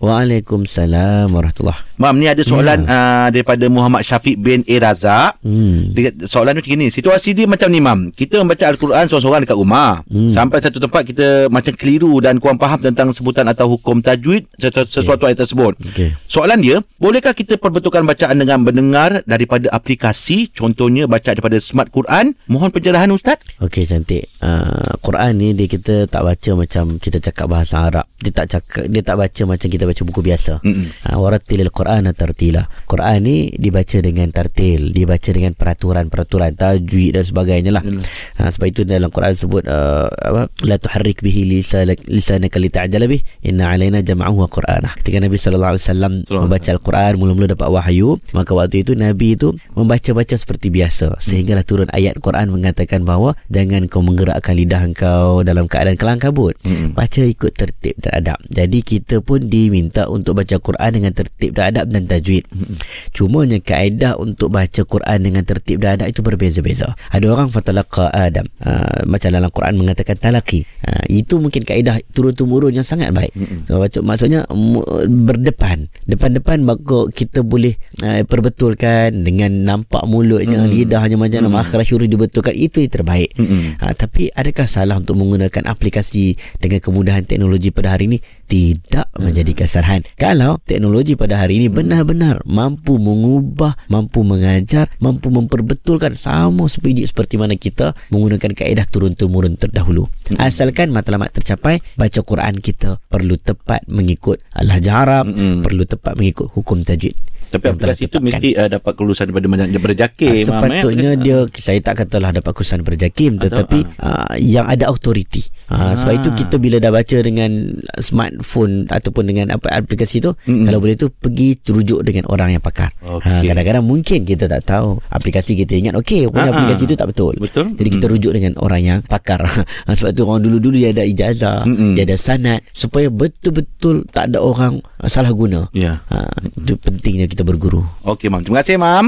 Waalaikumsalam warahmatullahi Mam, ni ada soalan ya. uh, daripada Muhammad Syafiq bin A. Razak. Hmm. Dia, soalan macam ni. Situasi dia macam ni, Mam. Kita membaca Al-Quran seorang-seorang dekat rumah. Hmm. Sampai satu tempat kita macam keliru dan kurang faham tentang sebutan atau hukum tajwid sesuatu, sesuatu ayat tersebut. Okey. Soalan dia, bolehkah kita perbetulkan bacaan dengan mendengar daripada aplikasi? Contohnya baca daripada Smart Quran. Mohon pencerahan Ustaz. Okey cantik. Uh, Quran ni dia kita tak baca macam kita cakap bahasa Arab. Dia tak cakap dia tak baca macam kita baca buku biasa. Ha warattilil Quran tartila. Quran ni dibaca dengan tartil, dibaca dengan peraturan-peraturan tajwid dan sebagainya lah. Ha, sebab itu dalam Quran sebut uh, apa la tuharrik bihi lisanak lisanaka lita'jala bih inna alaina jam'ahu wa qur'anah. Ketika Nabi sallallahu alaihi wasallam membaca Al-Quran mula-mula dapat wahyu, maka waktu itu Nabi itu membaca-baca seperti biasa sehinggalah turun ayat Quran mengatakan bahawa jangan kau menggerakkan lidah kau dalam keadaan kelang kabut. Mm-mm. Baca ikut tertib dan adab. Jadi kita pun diminta untuk baca Quran dengan tertib dan adab dan tajwid. Cumanya kaedah untuk baca Quran dengan tertib dan adab itu berbeza-beza. Ada orang fatalaqa Adam. Uh, macam dalam Quran mengatakan talaqi. Uh, itu mungkin kaedah turun-temurun yang sangat baik. So, baca, maksudnya berdepan. Depan-depan maka kita boleh uh, perbetulkan dengan nampak mulutnya, Mm. lidahnya macam mana, makhraj huruf dibetulkan. Itu yang terbaik. Mm-mm. Ha, tapi adakah salah untuk menggunakan aplikasi dengan kemudahan teknologi pada hari ini? Tidak Hmm. menjadi kesalahan. Kalau teknologi pada hari ini benar-benar mampu mengubah, mampu mengajar, mampu memperbetulkan sama seperti seperti mana kita menggunakan kaedah turun-temurun terdahulu. Hmm. Asalkan matlamat tercapai, baca Quran kita perlu tepat mengikut al-Hajj Arab, Mm-mm. perlu tepat mengikut hukum tajwid. Tapi aplikasi itu mesti uh, dapat kelulusan daripada daripada JAKIM. Ah, Mam, eh? sepatutnya dia saya tak katalah dapat kursusan berjakim Atau, tetapi uh, yang ada autoriti. Uh, sebab Ah. itu kita bila dah baca dengan smartphone ataupun dengan apa aplikasi tu Mm-mm. kalau boleh tu pergi rujuk dengan orang yang pakar. Ha, Okey. kadang-kadang mungkin kita tak tahu aplikasi kita ingat okey Ah, punya aplikasi ah. tu tak betul. Betul. Jadi kita Mm. rujuk dengan orang yang pakar. Ha, sebab tu orang dulu-dulu dia ada ijazah, Mm-mm. dia ada sanad supaya betul-betul tak ada orang salah guna. Ya. Ha, itu pentingnya kita berguru. Okey, Mam. Terima kasih, Mam.